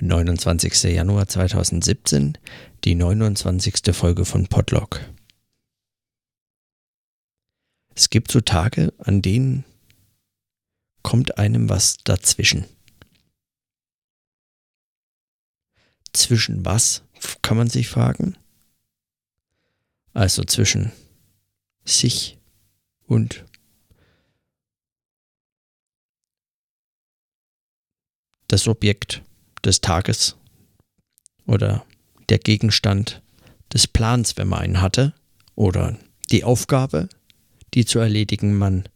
29. Januar 2017, die 29. Folge von Podlog. Es gibt so Tage, an denen kommt einem was dazwischen. Zwischen was, kann man sich fragen? Also zwischen sich und das Objekt des Tages oder der Gegenstand des Plans, wenn man einen hatte, oder die Aufgabe, die zu erledigen man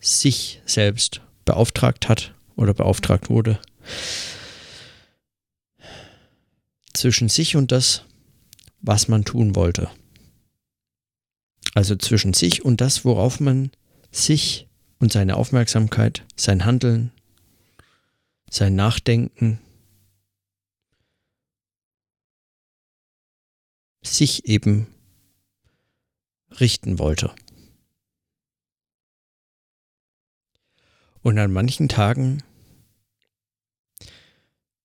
sich selbst beauftragt hat oder beauftragt wurde. Zwischen sich und das, was man tun wollte. Also zwischen sich und das, worauf man sich und seine Aufmerksamkeit, sein Handeln, sein Nachdenken, sich eben richten wollte. Und an manchen Tagen,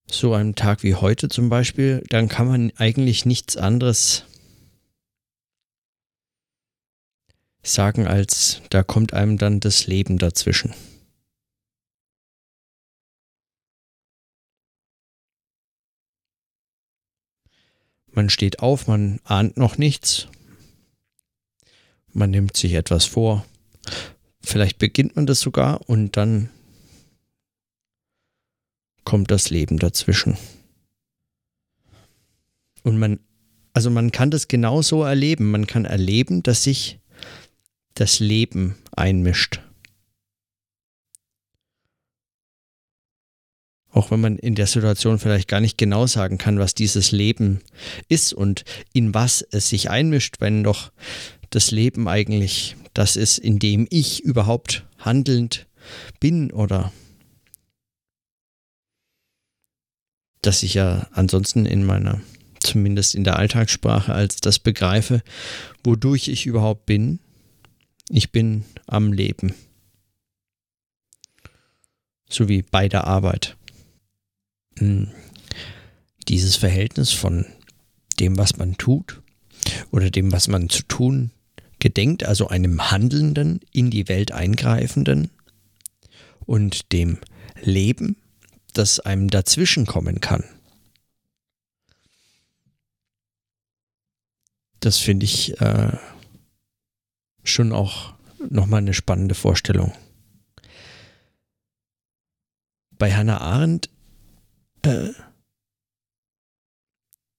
so einem Tag wie heute zum Beispiel, dann kann man eigentlich nichts anderes sagen, als da kommt einem dann das Leben dazwischen. Man steht auf, man ahnt noch nichts. Man nimmt sich etwas vor. Vielleicht beginnt man das sogar und dann kommt das Leben dazwischen. Und man, also man kann das genauso erleben. Man kann erleben, dass sich das Leben einmischt. Auch wenn man in der Situation vielleicht gar nicht genau sagen kann, was dieses Leben ist und in was es sich einmischt, wenn doch das Leben eigentlich das ist, in dem ich überhaupt handelnd bin oder dass ich ja ansonsten in meiner, zumindest in der Alltagssprache, als das begreife, wodurch ich überhaupt bin. Ich bin am Leben. So wie bei der Arbeit. Hm. dieses Verhältnis von dem, was man tut oder dem, was man zu tun gedenkt, also einem Handelnden, in die Welt eingreifenden und dem Leben, das einem dazwischen kommen kann. Das finde ich äh, schon auch nochmal eine spannende Vorstellung. Bei Hannah Arendt äh,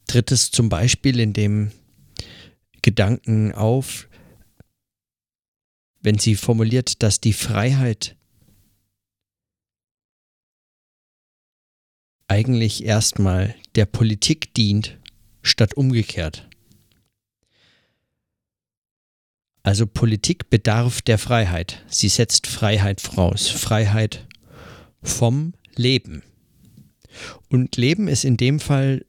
tritt es zum Beispiel in dem Gedanken auf, wenn sie formuliert, dass die Freiheit eigentlich erstmal der Politik dient, statt umgekehrt. Also Politik bedarf der Freiheit. Sie setzt Freiheit voraus. Freiheit vom Leben. Und Leben ist in dem Fall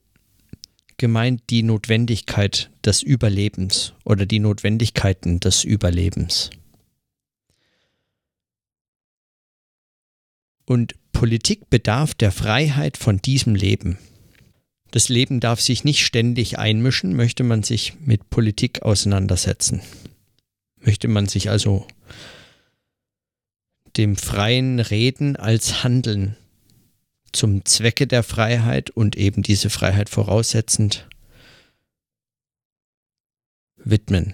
gemeint die Notwendigkeit des Überlebens oder die Notwendigkeiten des Überlebens. Und Politik bedarf der Freiheit von diesem Leben. Das Leben darf sich nicht ständig einmischen, möchte man sich mit Politik auseinandersetzen. Möchte man sich also dem freien Reden als Handeln zum Zwecke der Freiheit und eben diese Freiheit voraussetzend widmen.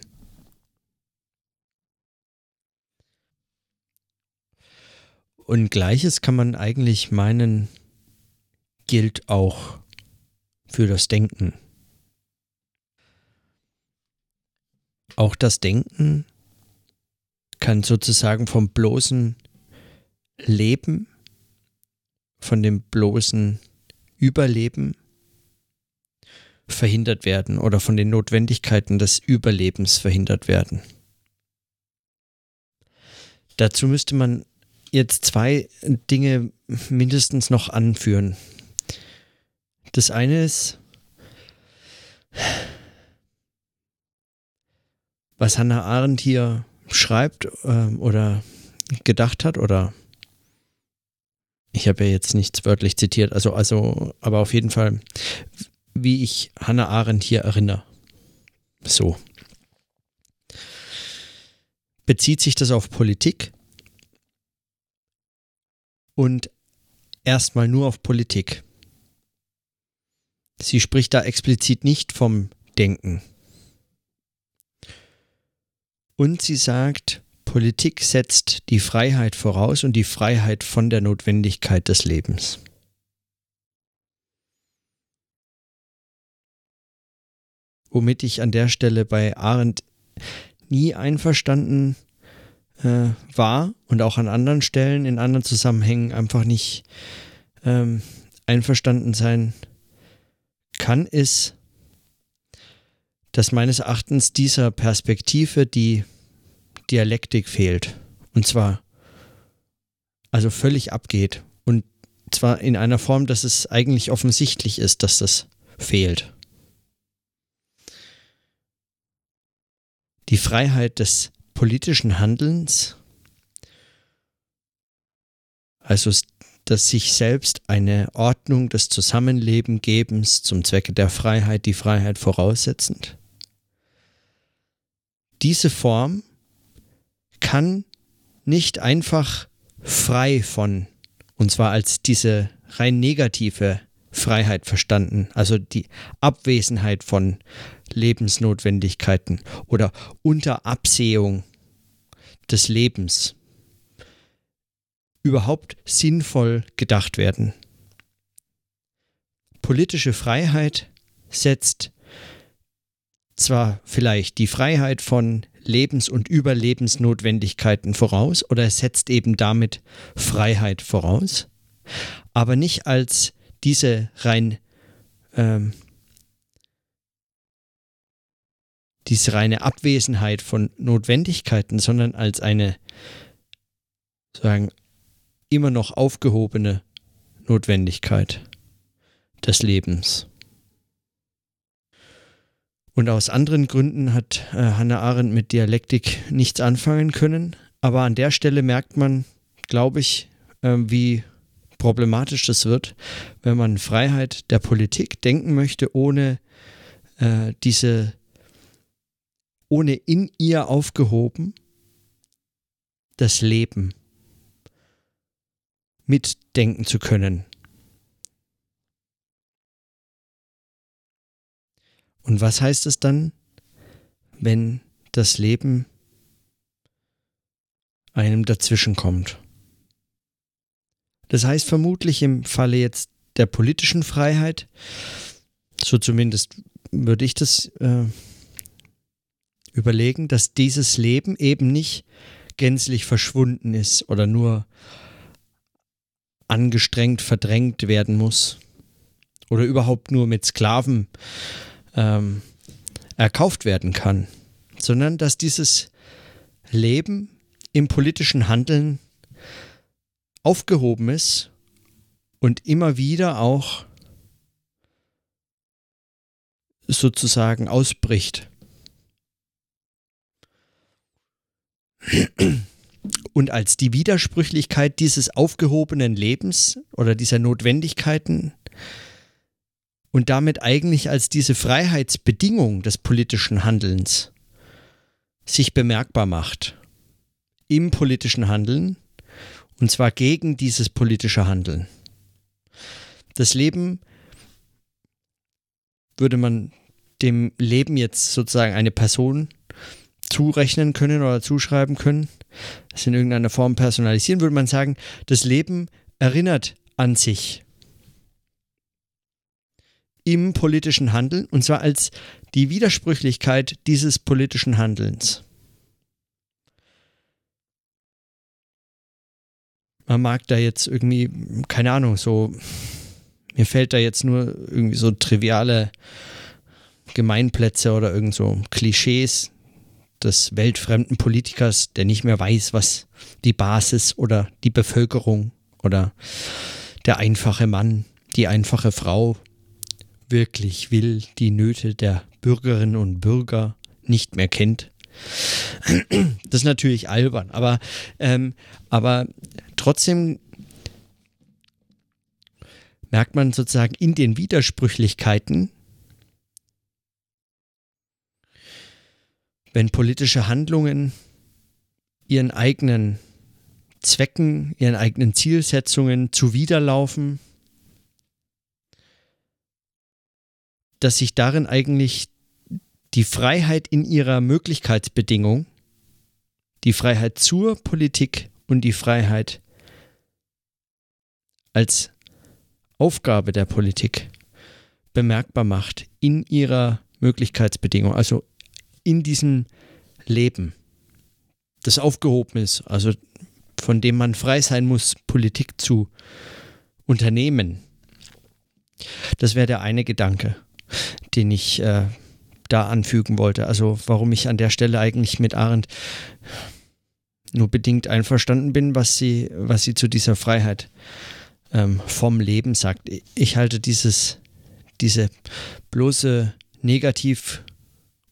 Und gleiches kann man eigentlich meinen, gilt auch für das Denken. Auch das Denken kann sozusagen vom bloßen Leben von dem bloßen Überleben verhindert werden oder von den Notwendigkeiten des Überlebens verhindert werden. Dazu müsste man jetzt zwei Dinge mindestens noch anführen. Das eine ist, was Hannah Arendt hier schreibt äh, oder gedacht hat oder ich habe ja jetzt nichts wörtlich zitiert, also, also, aber auf jeden Fall, wie ich Hannah Arendt hier erinnere. So. Bezieht sich das auf Politik? Und erstmal nur auf Politik. Sie spricht da explizit nicht vom Denken. Und sie sagt, Politik setzt die Freiheit voraus und die Freiheit von der Notwendigkeit des Lebens. Womit ich an der Stelle bei Arendt nie einverstanden äh, war und auch an anderen Stellen, in anderen Zusammenhängen einfach nicht ähm, einverstanden sein kann, ist, dass meines Erachtens dieser Perspektive die Dialektik fehlt. Und zwar also völlig abgeht. Und zwar in einer Form, dass es eigentlich offensichtlich ist, dass das fehlt. Die Freiheit des politischen Handelns, also dass sich selbst eine Ordnung des Zusammenlebengebens zum Zwecke der Freiheit die Freiheit voraussetzend. Diese Form kann nicht einfach frei von, und zwar als diese rein negative Freiheit verstanden, also die Abwesenheit von Lebensnotwendigkeiten oder unter Absehung des Lebens überhaupt sinnvoll gedacht werden. Politische Freiheit setzt zwar vielleicht die Freiheit von Lebens- und Überlebensnotwendigkeiten voraus oder es setzt eben damit Freiheit voraus, aber nicht als diese rein ähm, diese reine Abwesenheit von Notwendigkeiten, sondern als eine sagen immer noch aufgehobene Notwendigkeit des Lebens. Und aus anderen Gründen hat äh, Hannah Arendt mit Dialektik nichts anfangen können. Aber an der Stelle merkt man, glaube ich, äh, wie problematisch das wird, wenn man Freiheit der Politik denken möchte, ohne äh, diese, ohne in ihr aufgehoben das Leben mitdenken zu können. Und was heißt es dann, wenn das Leben einem dazwischenkommt? Das heißt vermutlich im Falle jetzt der politischen Freiheit, so zumindest würde ich das äh, überlegen, dass dieses Leben eben nicht gänzlich verschwunden ist oder nur angestrengt verdrängt werden muss oder überhaupt nur mit Sklaven ähm, erkauft werden kann, sondern dass dieses Leben im politischen Handeln aufgehoben ist und immer wieder auch sozusagen ausbricht. Und als die Widersprüchlichkeit dieses aufgehobenen Lebens oder dieser Notwendigkeiten und damit eigentlich als diese Freiheitsbedingung des politischen Handelns sich bemerkbar macht. Im politischen Handeln und zwar gegen dieses politische Handeln. Das Leben würde man dem Leben jetzt sozusagen eine Person zurechnen können oder zuschreiben können, das in irgendeiner Form personalisieren, würde man sagen, das Leben erinnert an sich im politischen Handeln und zwar als die Widersprüchlichkeit dieses politischen Handelns. Man mag da jetzt irgendwie, keine Ahnung, so, mir fällt da jetzt nur irgendwie so triviale Gemeinplätze oder irgend so Klischees des weltfremden Politikers, der nicht mehr weiß, was die Basis oder die Bevölkerung oder der einfache Mann, die einfache Frau wirklich will, die Nöte der Bürgerinnen und Bürger nicht mehr kennt. Das ist natürlich albern, aber, ähm, aber trotzdem merkt man sozusagen in den Widersprüchlichkeiten, wenn politische Handlungen ihren eigenen Zwecken, ihren eigenen Zielsetzungen zuwiderlaufen, dass sich darin eigentlich die Freiheit in ihrer Möglichkeitsbedingung, die Freiheit zur Politik und die Freiheit als Aufgabe der Politik bemerkbar macht in ihrer Möglichkeitsbedingung, also in diesem Leben, das aufgehoben ist, also von dem man frei sein muss, Politik zu unternehmen. Das wäre der eine Gedanke, den ich äh, da anfügen wollte. Also warum ich an der Stelle eigentlich mit Arendt nur bedingt einverstanden bin, was sie, was sie zu dieser Freiheit ähm, vom Leben sagt. Ich halte dieses, diese bloße Negativ,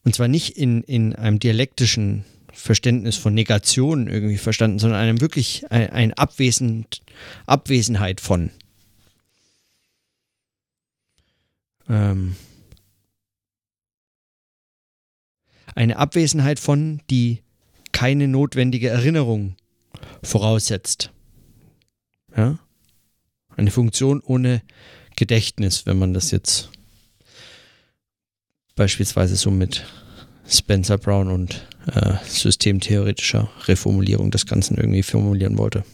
und zwar nicht in, in einem dialektischen Verständnis von Negation irgendwie verstanden, sondern einem wirklich ein, ein Abwesend, Abwesenheit von. Ähm, eine Abwesenheit von, die keine notwendige Erinnerung voraussetzt. Ja? Eine Funktion ohne Gedächtnis, wenn man das jetzt beispielsweise so mit Spencer Brown und äh, systemtheoretischer Reformulierung des Ganzen irgendwie formulieren wollte.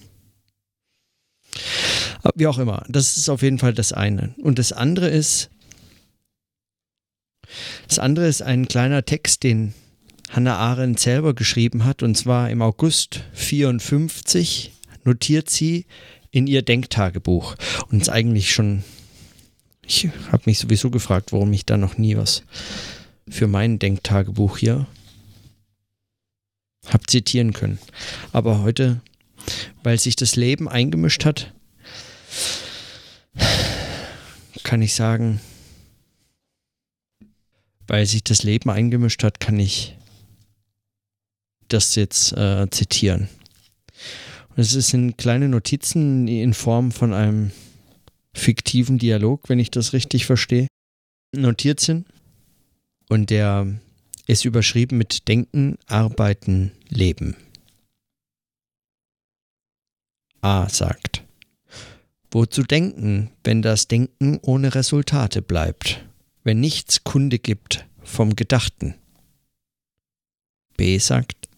Wie auch immer, das ist auf jeden Fall das eine. Und das andere ist, das andere ist ein kleiner Text, den Hannah Arendt selber geschrieben hat, und zwar im August 54 notiert sie in ihr Denktagebuch. Und ist eigentlich schon, ich habe mich sowieso gefragt, warum ich da noch nie was für mein Denktagebuch hier habe zitieren können. Aber heute, weil sich das Leben eingemischt hat, kann ich sagen, weil sich das Leben eingemischt hat, kann ich das jetzt äh, zitieren. Und es sind kleine Notizen in Form von einem fiktiven Dialog, wenn ich das richtig verstehe, notiert sind. Und der ist überschrieben mit Denken, Arbeiten, Leben. A sagt, Wozu denken, wenn das Denken ohne Resultate bleibt, wenn nichts Kunde gibt vom Gedachten? B sagt,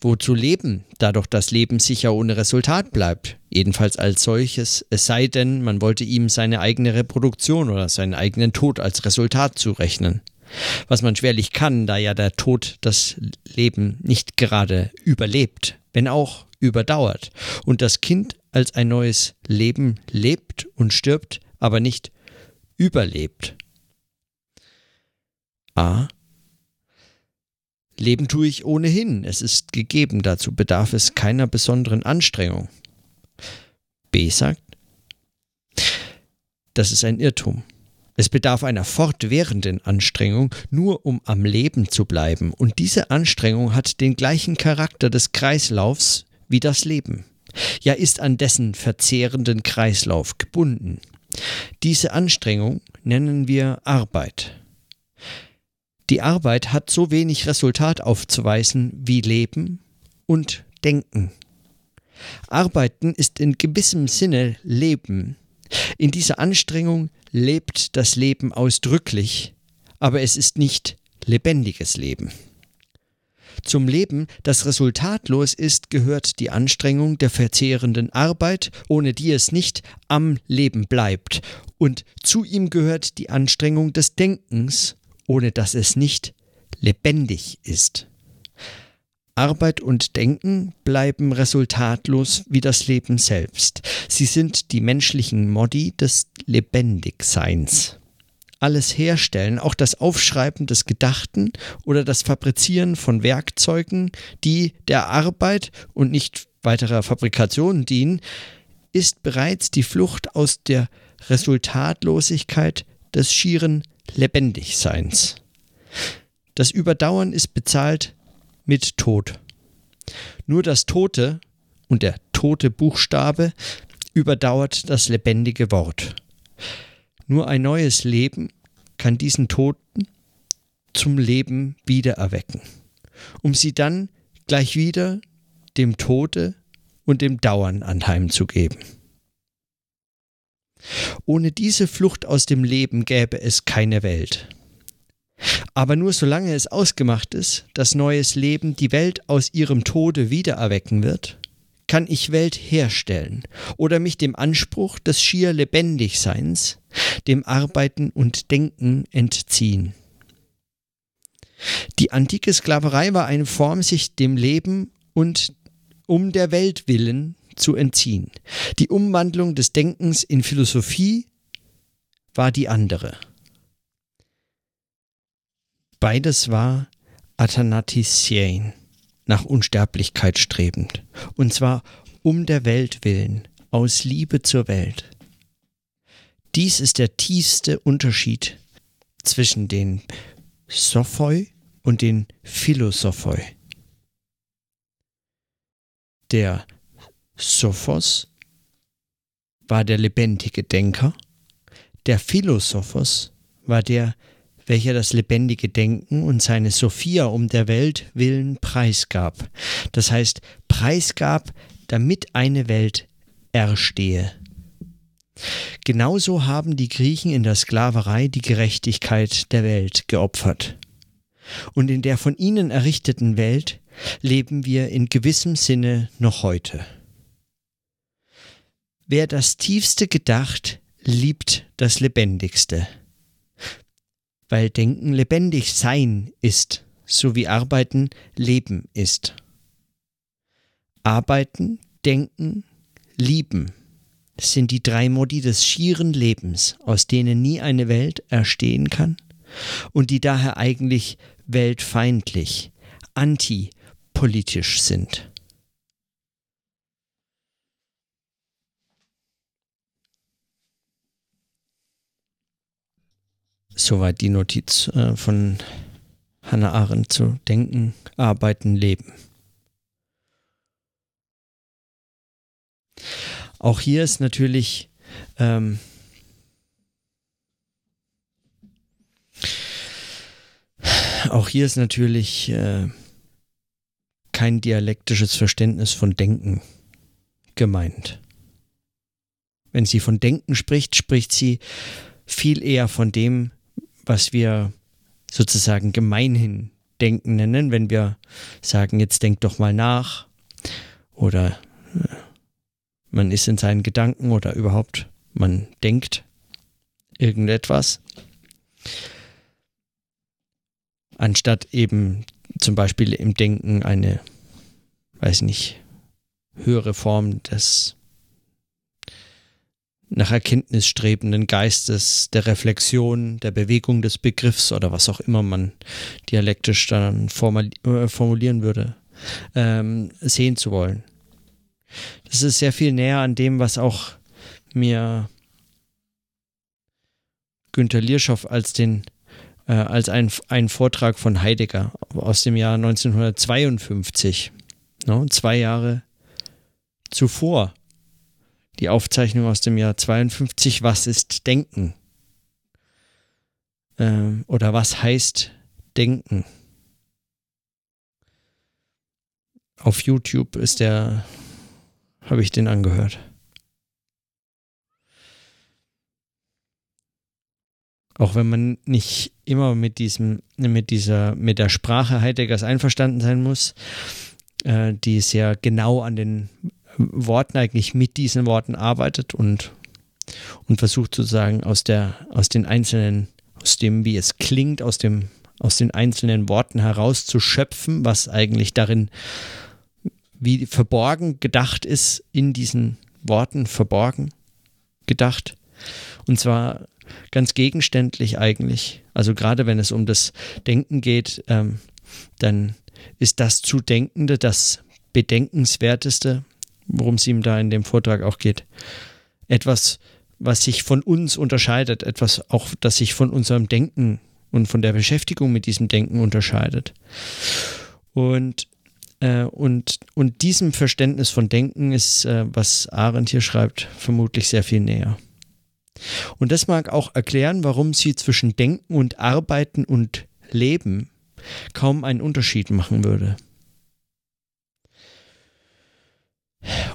Wozu leben, da doch das Leben sicher ohne Resultat bleibt, jedenfalls als solches, es sei denn, man wollte ihm seine eigene Reproduktion oder seinen eigenen Tod als Resultat zurechnen. Was man schwerlich kann, da ja der Tod das Leben nicht gerade überlebt, wenn auch überdauert, und das Kind als ein neues Leben lebt und stirbt, aber nicht überlebt. A. Leben tue ich ohnehin, es ist gegeben, dazu bedarf es keiner besonderen Anstrengung. B sagt, das ist ein Irrtum. Es bedarf einer fortwährenden Anstrengung, nur um am Leben zu bleiben, und diese Anstrengung hat den gleichen Charakter des Kreislaufs wie das Leben, ja ist an dessen verzehrenden Kreislauf gebunden. Diese Anstrengung nennen wir Arbeit. Die Arbeit hat so wenig Resultat aufzuweisen wie Leben und Denken. Arbeiten ist in gewissem Sinne Leben. In dieser Anstrengung lebt das Leben ausdrücklich, aber es ist nicht lebendiges Leben. Zum Leben, das resultatlos ist, gehört die Anstrengung der verzehrenden Arbeit, ohne die es nicht am Leben bleibt, und zu ihm gehört die Anstrengung des Denkens, ohne dass es nicht lebendig ist. Arbeit und Denken bleiben resultatlos wie das Leben selbst. Sie sind die menschlichen Modi des Lebendigseins. Alles Herstellen, auch das Aufschreiben des Gedachten oder das Fabrizieren von Werkzeugen, die der Arbeit und nicht weiterer Fabrikation dienen, ist bereits die Flucht aus der Resultatlosigkeit des schieren Lebendigseins. Das Überdauern ist bezahlt mit Tod. Nur das Tote und der tote Buchstabe überdauert das lebendige Wort. Nur ein neues Leben kann diesen Toten zum Leben wiedererwecken, um sie dann gleich wieder dem Tode und dem Dauern anheimzugeben. Ohne diese Flucht aus dem Leben gäbe es keine Welt. Aber nur solange es ausgemacht ist, dass neues Leben die Welt aus ihrem Tode wiedererwecken wird, kann ich Welt herstellen oder mich dem Anspruch des schier Lebendigseins, dem Arbeiten und Denken entziehen. Die antike Sklaverei war eine Form, sich dem Leben und um der Welt willen zu entziehen. Die Umwandlung des Denkens in Philosophie war die andere. Beides war Athanatisien, nach Unsterblichkeit strebend, und zwar um der Welt willen, aus Liebe zur Welt. Dies ist der tiefste Unterschied zwischen den Sophoi und den Philosophoi. Der Sophos war der lebendige Denker, der Philosophos war der, welcher das lebendige Denken und seine Sophia um der Welt willen preisgab, das heißt preisgab, damit eine Welt erstehe. Genauso haben die Griechen in der Sklaverei die Gerechtigkeit der Welt geopfert. Und in der von ihnen errichteten Welt leben wir in gewissem Sinne noch heute. Wer das Tiefste gedacht, liebt das Lebendigste. Weil Denken lebendig sein ist, so wie Arbeiten Leben ist. Arbeiten, Denken, Lieben sind die drei Modi des schieren Lebens, aus denen nie eine Welt erstehen kann und die daher eigentlich weltfeindlich, antipolitisch sind. Soweit die Notiz äh, von Hannah Arendt zu Denken, Arbeiten, Leben. Auch hier ist natürlich ähm, auch hier ist natürlich äh, kein dialektisches Verständnis von Denken gemeint. Wenn sie von Denken spricht, spricht sie viel eher von dem, was wir sozusagen gemeinhin Denken nennen, wenn wir sagen, jetzt denk doch mal nach oder äh, man ist in seinen Gedanken oder überhaupt man denkt irgendetwas. Anstatt eben zum Beispiel im Denken eine, weiß nicht, höhere Form des nach Erkenntnis strebenden Geistes, der Reflexion, der Bewegung des Begriffs oder was auch immer man dialektisch dann äh, formulieren würde, ähm, sehen zu wollen. Das ist sehr viel näher an dem, was auch mir Günter Lierschow als den äh, als ein, ein Vortrag von Heidegger aus dem Jahr 1952. No, zwei Jahre zuvor. Die Aufzeichnung aus dem Jahr 52, was ist Denken? Ähm, oder was heißt Denken? Auf YouTube ist der, habe ich den angehört. Auch wenn man nicht immer mit diesem, mit dieser, mit der Sprache Heideggers einverstanden sein muss, äh, die sehr genau an den Worten eigentlich mit diesen Worten arbeitet und, und versucht sozusagen aus der, aus den einzelnen, aus dem, wie es klingt, aus dem, aus den einzelnen Worten herauszuschöpfen, was eigentlich darin wie verborgen gedacht ist, in diesen Worten verborgen gedacht. Und zwar ganz gegenständlich eigentlich. Also gerade wenn es um das Denken geht, ähm, dann ist das Zudenkende das Bedenkenswerteste, worum es ihm da in dem Vortrag auch geht. Etwas, was sich von uns unterscheidet, etwas auch, das sich von unserem Denken und von der Beschäftigung mit diesem Denken unterscheidet. Und Äh, und, und diesem Verständnis von Denken ist, äh, was Arendt hier schreibt, vermutlich sehr viel näher. Und das mag auch erklären, warum sie zwischen Denken und Arbeiten und Leben kaum einen Unterschied machen würde.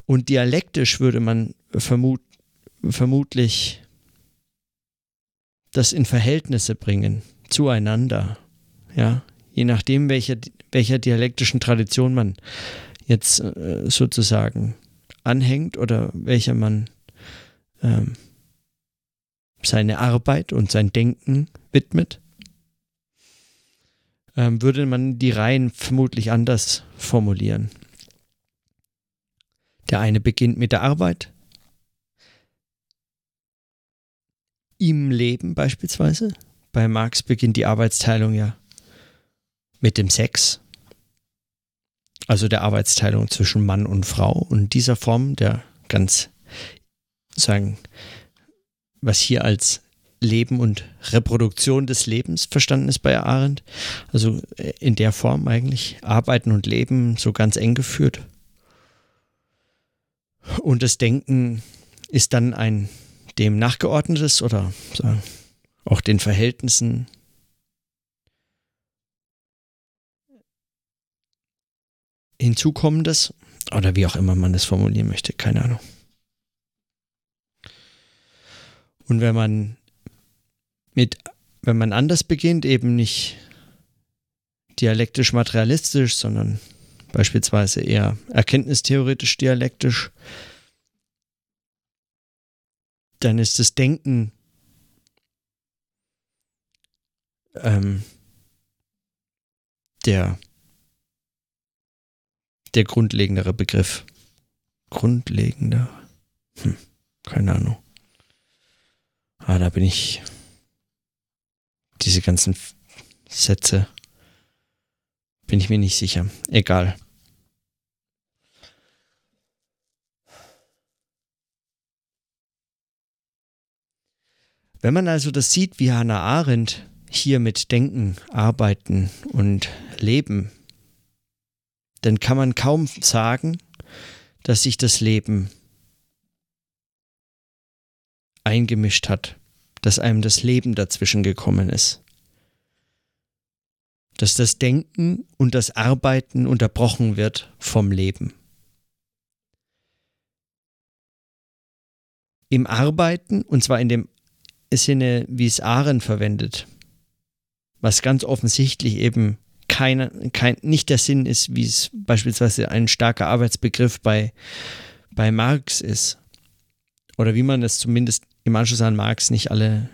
Und dialektisch würde man vermut, vermutlich das in Verhältnisse bringen zueinander. Ja, je nachdem, welcher, welcher dialektischen Tradition man jetzt äh, sozusagen anhängt oder welcher man ähm, seine Arbeit und sein Denken widmet, ähm, würde man die Reihen vermutlich anders formulieren. Der eine beginnt mit der Arbeit, im Leben beispielsweise. Bei Marx beginnt die Arbeitsteilung ja mit dem Sex, also der Arbeitsteilung zwischen Mann und Frau und dieser Form der ganz sagen, was hier als Leben und Reproduktion des Lebens verstanden ist bei Arendt. Also äh, in der Form eigentlich Arbeiten und Leben so ganz eng geführt. Und das Denken ist dann ein dem nachgeordnetes oder sagen, auch den Verhältnissen hinzukommendes oder wie auch immer man das formulieren möchte, keine Ahnung. Und wenn man mit, wenn man anders beginnt, eben nicht dialektisch materialistisch, sondern beispielsweise eher erkenntnistheoretisch dialektisch, dann ist das Denken ähm, der der grundlegendere Begriff. Grundlegender. Hm, keine Ahnung. Ah, da bin ich. Diese ganzen Sätze. Bin ich mir nicht sicher. Egal. Wenn man also das sieht, wie Hannah Arendt hier mit Denken, Arbeiten und Leben dann kann man kaum sagen, dass sich das Leben eingemischt hat, dass einem das Leben dazwischen gekommen ist, dass das Denken und das Arbeiten unterbrochen wird vom Leben. Im Arbeiten, und zwar in dem Sinne, wie es Ahren verwendet, was ganz offensichtlich eben keine, kein, nicht der Sinn ist, wie es beispielsweise ein starker Arbeitsbegriff bei, bei Marx ist. Oder wie man das zumindest im Anschluss an Marx nicht alle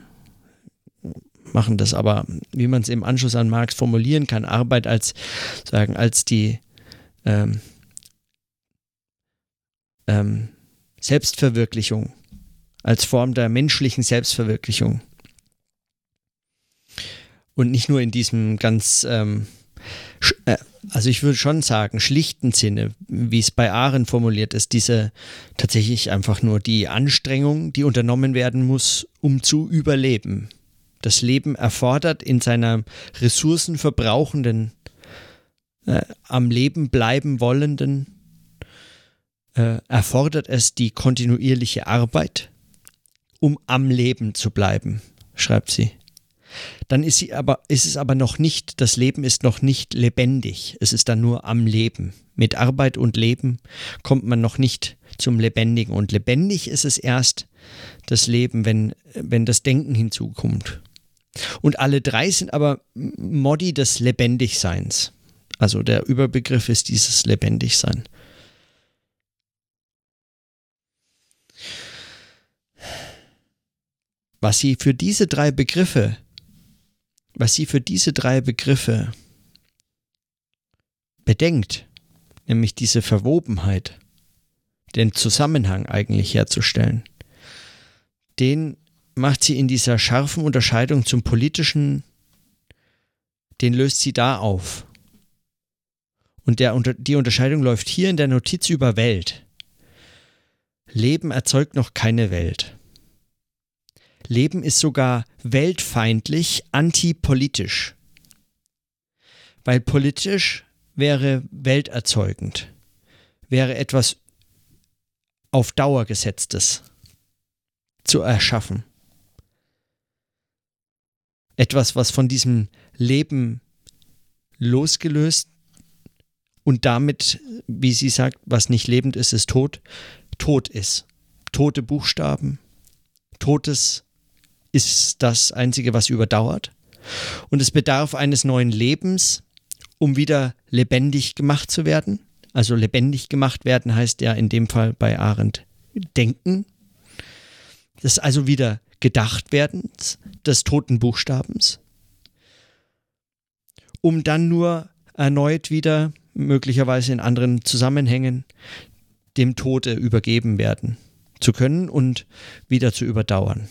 machen das, aber wie man es im Anschluss an Marx formulieren kann, Arbeit als sagen, als die ähm, ähm, Selbstverwirklichung, als Form der menschlichen Selbstverwirklichung. Und nicht nur in diesem ganz ähm, äh, also ich würde schon sagen, schlichten Sinne, wie es bei Ahren formuliert ist, diese tatsächlich einfach nur die Anstrengung, die unternommen werden muss, um zu überleben. Das Leben erfordert in seiner ressourcenverbrauchenden, äh, am Leben bleiben wollenden, äh, erfordert es die kontinuierliche Arbeit, um am Leben zu bleiben, schreibt sie dann ist, sie aber, ist es aber noch nicht, das Leben ist noch nicht lebendig. Es ist dann nur am Leben. Mit Arbeit und Leben kommt man noch nicht zum Lebendigen. Und lebendig ist es erst das Leben, wenn, wenn das Denken hinzukommt. Und alle drei sind aber Modi des Lebendigseins. Also der Überbegriff ist dieses Lebendigsein. Was sie für diese drei Begriffe was sie für diese drei Begriffe bedenkt, nämlich diese Verwobenheit, den Zusammenhang eigentlich herzustellen, den macht sie in dieser scharfen Unterscheidung zum politischen, den löst sie da auf. Und der, die Unterscheidung läuft hier in der Notiz über Welt. Leben erzeugt noch keine Welt. Leben ist sogar weltfeindlich, antipolitisch. Weil politisch wäre welterzeugend, wäre etwas auf Dauer gesetztes zu erschaffen. Etwas, was von diesem Leben losgelöst und damit, wie sie sagt, was nicht lebend ist, ist tot, tot ist. Tote Buchstaben, totes ist das Einzige, was überdauert. Und es bedarf eines neuen Lebens, um wieder lebendig gemacht zu werden. Also lebendig gemacht werden heißt ja in dem Fall bei Arendt denken. Das also wieder gedacht werden des toten Buchstabens, um dann nur erneut wieder, möglicherweise in anderen Zusammenhängen, dem Tode übergeben werden zu können und wieder zu überdauern.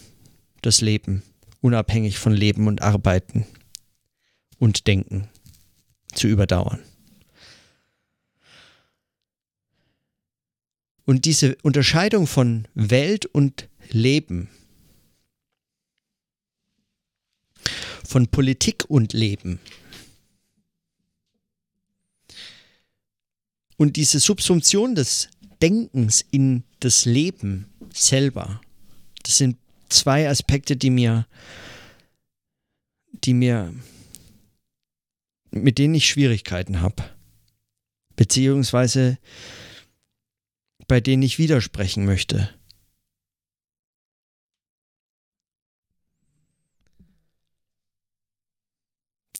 Das Leben, unabhängig von Leben und Arbeiten und Denken, zu überdauern. Und diese Unterscheidung von Welt und Leben, von Politik und Leben, und diese Subsumption des Denkens in das Leben selber, das sind zwei Aspekte, die mir, die mir, mit denen ich Schwierigkeiten habe. Beziehungsweise bei denen ich widersprechen möchte.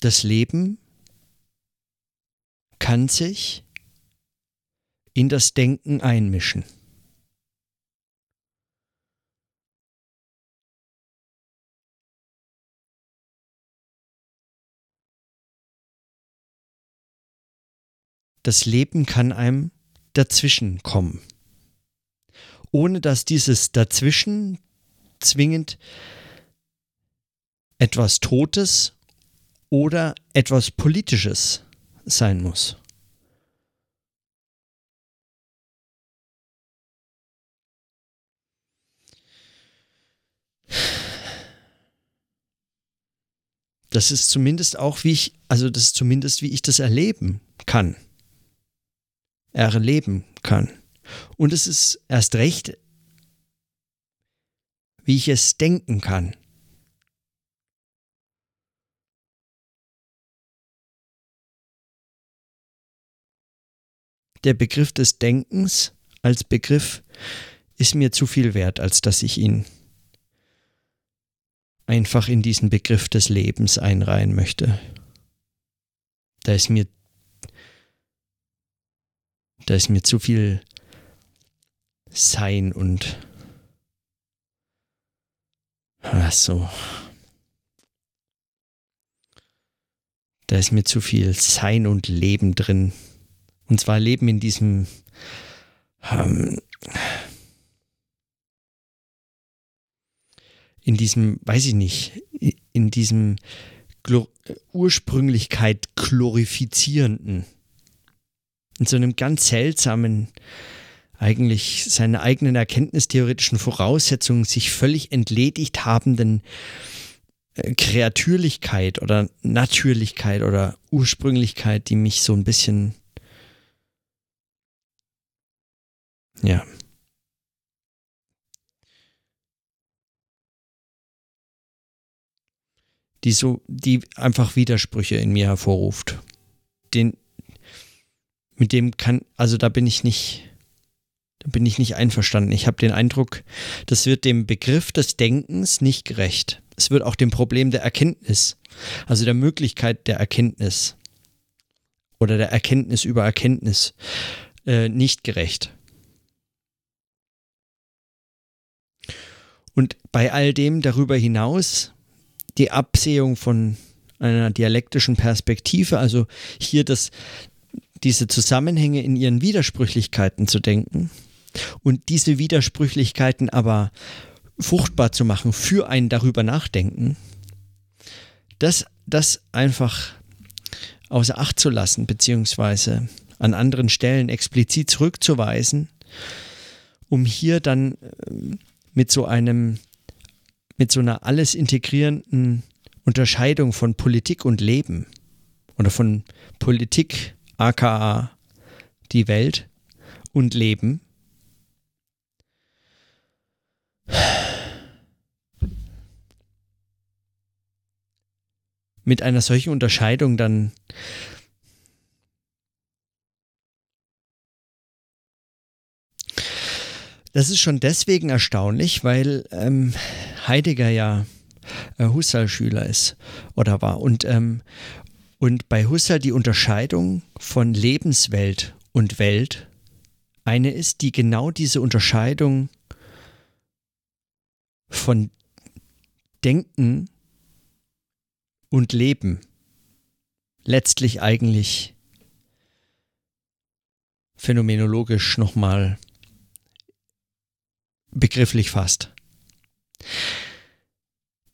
Das Leben kann sich in das Denken einmischen. Das Leben kann einem dazwischen kommen ohne dass dieses dazwischen zwingend etwas Totes oder etwas Politisches sein muss. Das ist zumindest auch, wie ich, also das ist zumindest, wie ich das erleben kann. Erleben kann. Und es ist erst recht, wie ich es denken kann. Der Begriff des Denkens als Begriff ist mir zu viel wert, als dass ich ihn einfach in diesen Begriff des Lebens einreihen möchte. Da ist mir da ist mir zu viel sein und ach so. Da ist mir zu viel Sein und Leben drin. Und zwar Leben in diesem ähm, in diesem, weiß ich nicht, in diesem Glor Ursprünglichkeit glorifizierenden, in so einem ganz seltsamen eigentlich seine eigenen erkenntnistheoretischen Voraussetzungen sich völlig entledigt habenden äh, Kreatürlichkeit oder Natürlichkeit oder Ursprünglichkeit, die mich so ein bisschen ja die so die einfach Widersprüche in mir hervorruft. Den mit dem kann also da bin ich nicht da bin ich nicht einverstanden. Ich habe den Eindruck, das wird dem Begriff des Denkens nicht gerecht. Es wird auch dem Problem der Erkenntnis, also der Möglichkeit der Erkenntnis oder der Erkenntnis über Erkenntnis äh, nicht gerecht. Und bei all dem darüber hinaus die Absehung von einer dialektischen Perspektive, also hier das, diese Zusammenhänge in ihren Widersprüchlichkeiten zu denken, und diese Widersprüchlichkeiten aber fruchtbar zu machen für ein darüber nachdenken, das, das einfach außer Acht zu lassen, beziehungsweise an anderen Stellen explizit zurückzuweisen, um hier dann äh, mit so einem, mit so einer alles integrierenden Unterscheidung von Politik und Leben oder von Politik, aka die Welt und Leben. Mit einer solchen Unterscheidung dann Das ist schon deswegen erstaunlich, weil ähm, Heidegger ja äh, Husserl-Schüler ist oder war. Und, ähm, und bei Husserl die Unterscheidung von Lebenswelt und Welt eine ist, die genau diese Unterscheidung von Denken und Leben letztlich eigentlich phänomenologisch nochmal begrifflich fasst.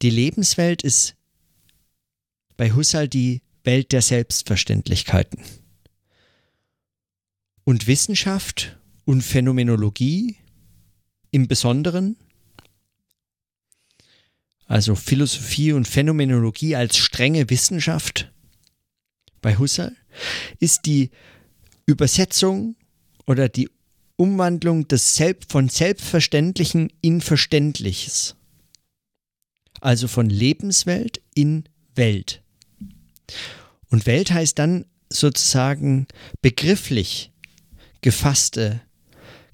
Die Lebenswelt ist bei Husserl die Welt der Selbstverständlichkeiten. Und Wissenschaft und Phänomenologie im Besonderen, also Philosophie und Phänomenologie als strenge Wissenschaft bei Husserl, ist die Übersetzung oder die Umwandlung des Selbst von Selbstverständlichen in Verständliches. Also von Lebenswelt in Welt. Und Welt heißt dann sozusagen begrifflich gefasste,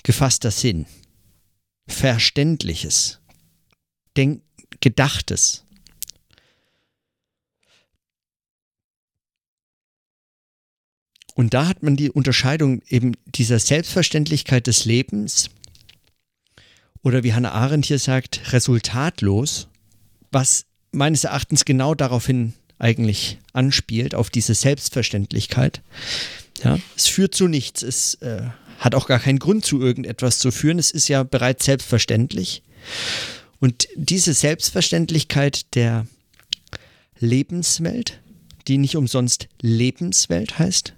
gefasster Sinn, Verständliches, Denk Gedachtes. Und da hat man die Unterscheidung eben dieser Selbstverständlichkeit des Lebens oder wie Hannah Arendt hier sagt, resultatlos, was meines Erachtens genau daraufhin eigentlich anspielt, auf diese Selbstverständlichkeit. Ja, es führt zu nichts, es äh, hat auch gar keinen Grund zu irgendetwas zu führen, es ist ja bereits selbstverständlich. Und diese Selbstverständlichkeit der Lebenswelt, die nicht umsonst Lebenswelt heißt,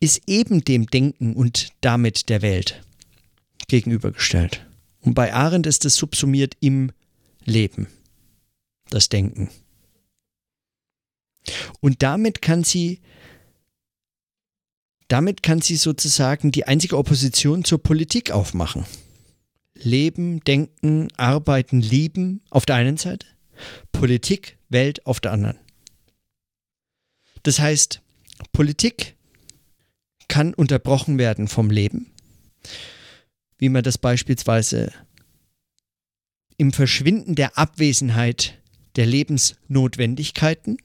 ist eben dem Denken und damit der Welt gegenübergestellt. Und bei Arendt ist es subsumiert im Leben, das Denken. Und damit kann sie damit kann sie sozusagen die einzige Opposition zur Politik aufmachen. Leben, Denken, Arbeiten, Lieben auf der einen Seite, Politik, Welt auf der anderen. Das heißt, Politik kann unterbrochen werden vom Leben, wie man das beispielsweise im Verschwinden der Abwesenheit der Lebensnotwendigkeiten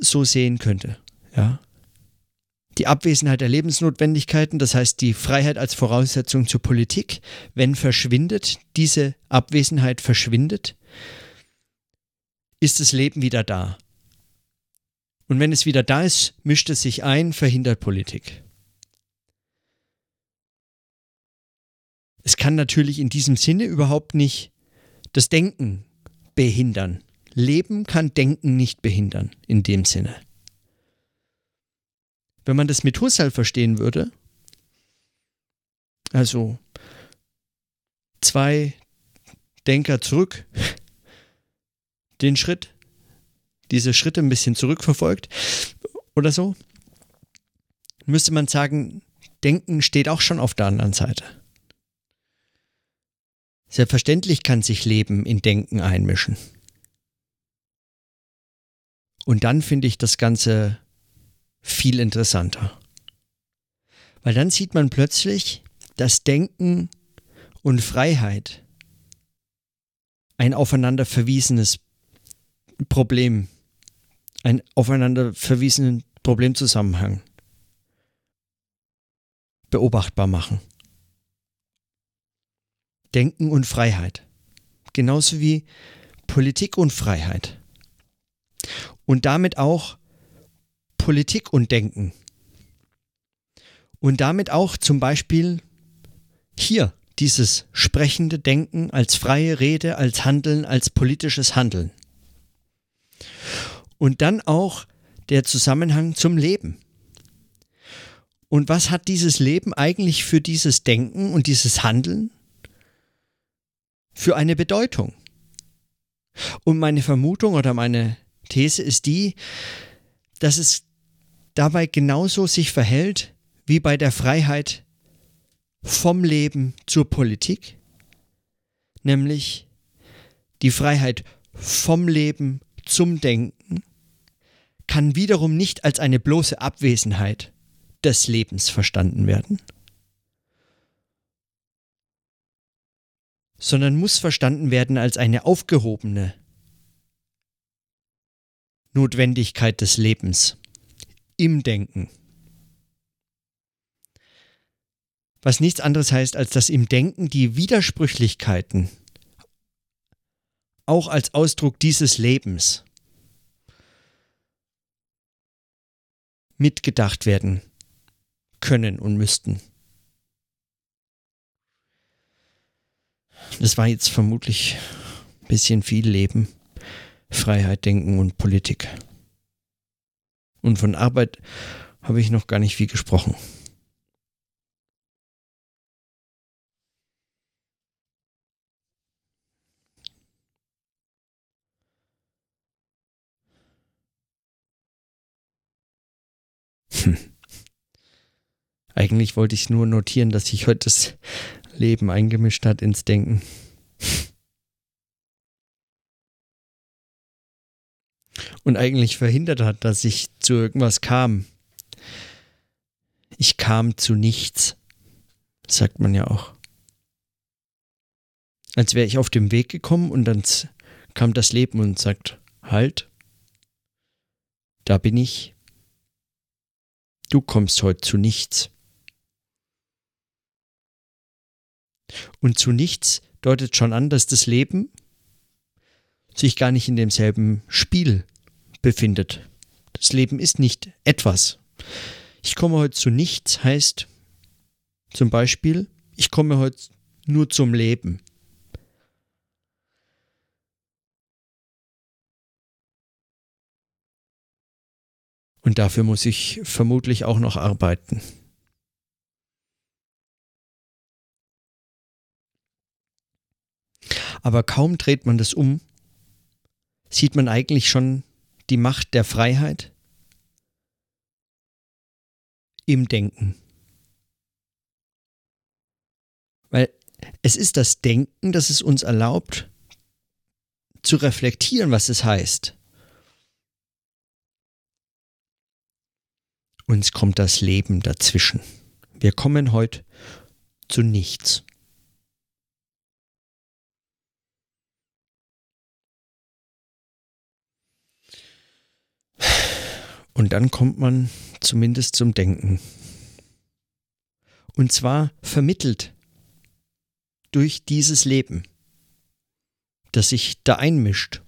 so sehen könnte. Ja. Die Abwesenheit der Lebensnotwendigkeiten, das heißt die Freiheit als Voraussetzung zur Politik, wenn verschwindet, diese Abwesenheit verschwindet, ist das Leben wieder da. Und wenn es wieder da ist, mischt es sich ein, verhindert Politik. Es kann natürlich in diesem Sinne überhaupt nicht das Denken behindern. Leben kann Denken nicht behindern, in dem Sinne. Wenn man das mit Husserl verstehen würde, also zwei Denker zurück, den Schritt, diese Schritte ein bisschen zurückverfolgt oder so, müsste man sagen, Denken steht auch schon auf der anderen Seite. Selbstverständlich kann sich Leben in Denken einmischen. Und dann finde ich das Ganze viel interessanter. Weil dann sieht man plötzlich, dass Denken und Freiheit ein aufeinander verwiesenes Problem einen aufeinander verwiesenen Problemzusammenhang beobachtbar machen. Denken und Freiheit. Genauso wie Politik und Freiheit. Und damit auch Politik und Denken. Und damit auch zum Beispiel hier dieses sprechende Denken als freie Rede, als Handeln, als politisches Handeln. Und dann auch der Zusammenhang zum Leben. Und was hat dieses Leben eigentlich für dieses Denken und dieses Handeln für eine Bedeutung? Und meine Vermutung oder meine These ist die, dass es dabei genauso sich verhält wie bei der Freiheit vom Leben zur Politik, nämlich die Freiheit vom Leben zum Denken kann wiederum nicht als eine bloße Abwesenheit des Lebens verstanden werden, sondern muss verstanden werden als eine aufgehobene Notwendigkeit des Lebens im Denken. Was nichts anderes heißt, als dass im Denken die Widersprüchlichkeiten auch als Ausdruck dieses Lebens mitgedacht werden können und müssten. Das war jetzt vermutlich ein bisschen viel Leben, Freiheit, Denken und Politik. Und von Arbeit habe ich noch gar nicht viel gesprochen. Hm. Eigentlich wollte ich nur notieren, dass sich heute das Leben eingemischt hat ins Denken. Und eigentlich verhindert hat, dass ich zu irgendwas kam. Ich kam zu nichts, sagt man ja auch. Als wäre ich auf dem Weg gekommen und dann kam das Leben und sagt, halt, da bin ich, Du kommst heute zu nichts. Und zu nichts deutet schon an, dass das Leben sich gar nicht in demselben Spiel befindet. Das Leben ist nicht etwas. Ich komme heute zu nichts heißt zum Beispiel, ich komme heute nur zum Leben. Und dafür muss ich vermutlich auch noch arbeiten. Aber kaum dreht man das um, sieht man eigentlich schon die Macht der Freiheit im Denken. Weil es ist das Denken, das es uns erlaubt, zu reflektieren, was es heißt. Uns kommt das Leben dazwischen. Wir kommen heute zu nichts. Und dann kommt man zumindest zum Denken. Und zwar vermittelt durch dieses Leben, das sich da einmischt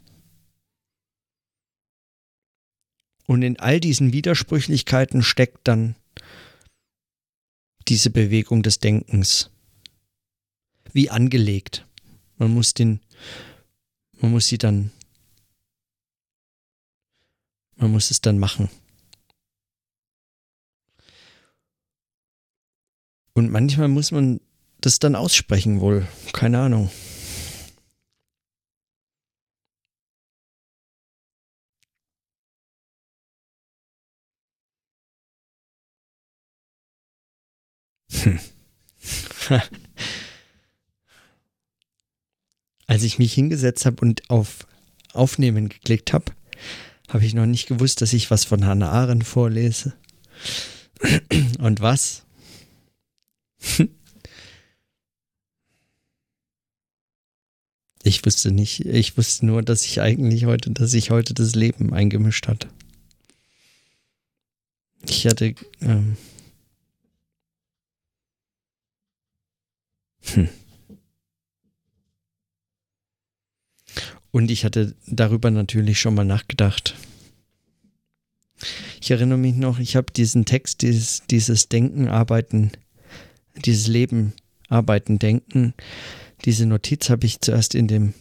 Und in all diesen Widersprüchlichkeiten steckt dann diese Bewegung des Denkens. Wie angelegt. Man muss den, man muss sie dann, man muss es dann machen. Und manchmal muss man das dann aussprechen wohl. Keine Ahnung. Hm. Als ich mich hingesetzt habe und auf Aufnehmen geklickt habe, habe ich noch nicht gewusst, dass ich was von Hannah Arendt vorlese. Und was? Ich wusste nicht, ich wusste nur, dass ich eigentlich heute, dass sich heute das Leben eingemischt hat. Ich hatte ähm, Hm. Und ich hatte darüber natürlich schon mal nachgedacht. Ich erinnere mich noch, ich habe diesen Text, dieses, dieses Denken, Arbeiten, dieses Leben, Arbeiten, Denken, diese Notiz habe ich zuerst in dem,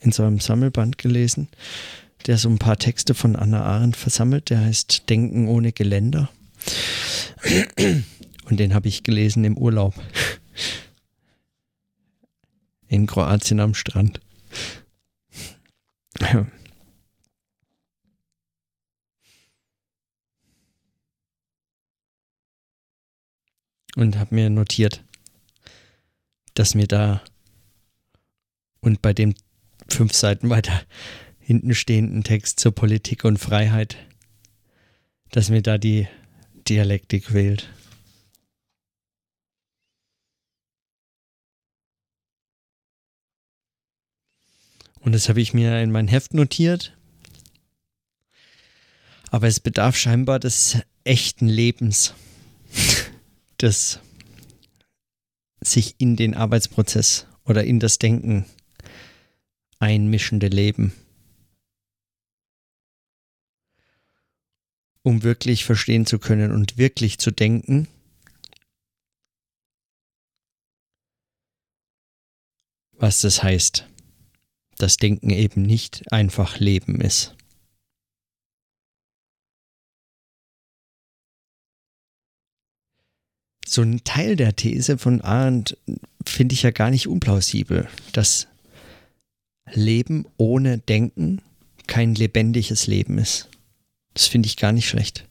in so einem Sammelband gelesen, der so ein paar Texte von Anna Arendt versammelt, der heißt Denken ohne Geländer. Und den habe ich gelesen im Urlaub in Kroatien am Strand. Ja. Und habe mir notiert, dass mir da und bei dem fünf Seiten weiter hinten stehenden Text zur Politik und Freiheit, dass mir da die Dialektik wählt. Und das habe ich mir in mein Heft notiert. Aber es bedarf scheinbar des echten Lebens, des sich in den Arbeitsprozess oder in das Denken einmischende Leben. Um wirklich verstehen zu können und wirklich zu denken, was das heißt, dass Denken eben nicht einfach Leben ist. So ein Teil der These von Arndt finde ich ja gar nicht unplausibel, dass Leben ohne Denken kein lebendiges Leben ist. Das finde ich gar nicht schlecht.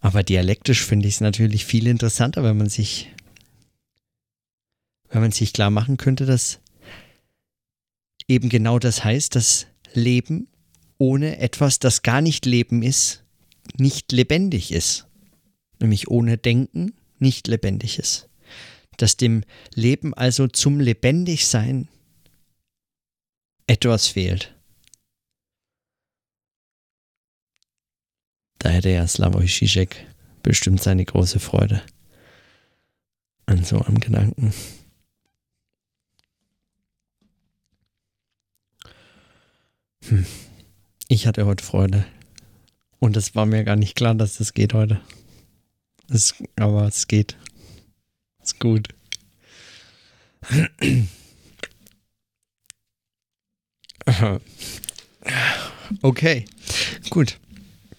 Aber dialektisch finde ich es natürlich viel interessanter, wenn man sich, wenn man sich klar machen könnte, dass eben genau das heißt, dass Leben ohne etwas, das gar nicht Leben ist, nicht lebendig ist. Nämlich ohne Denken nicht lebendig ist dass dem Leben also zum Lebendigsein etwas fehlt. Da hätte ja Slavoj Žižek bestimmt seine große Freude an so einem Gedanken. Hm. Ich hatte heute Freude. Und es war mir gar nicht klar, dass das geht heute. Es, aber es geht. Ist gut. Okay, gut.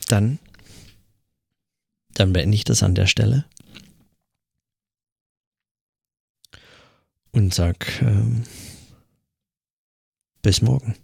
Dann, dann beende ich das an der Stelle. Und sag ähm, bis morgen.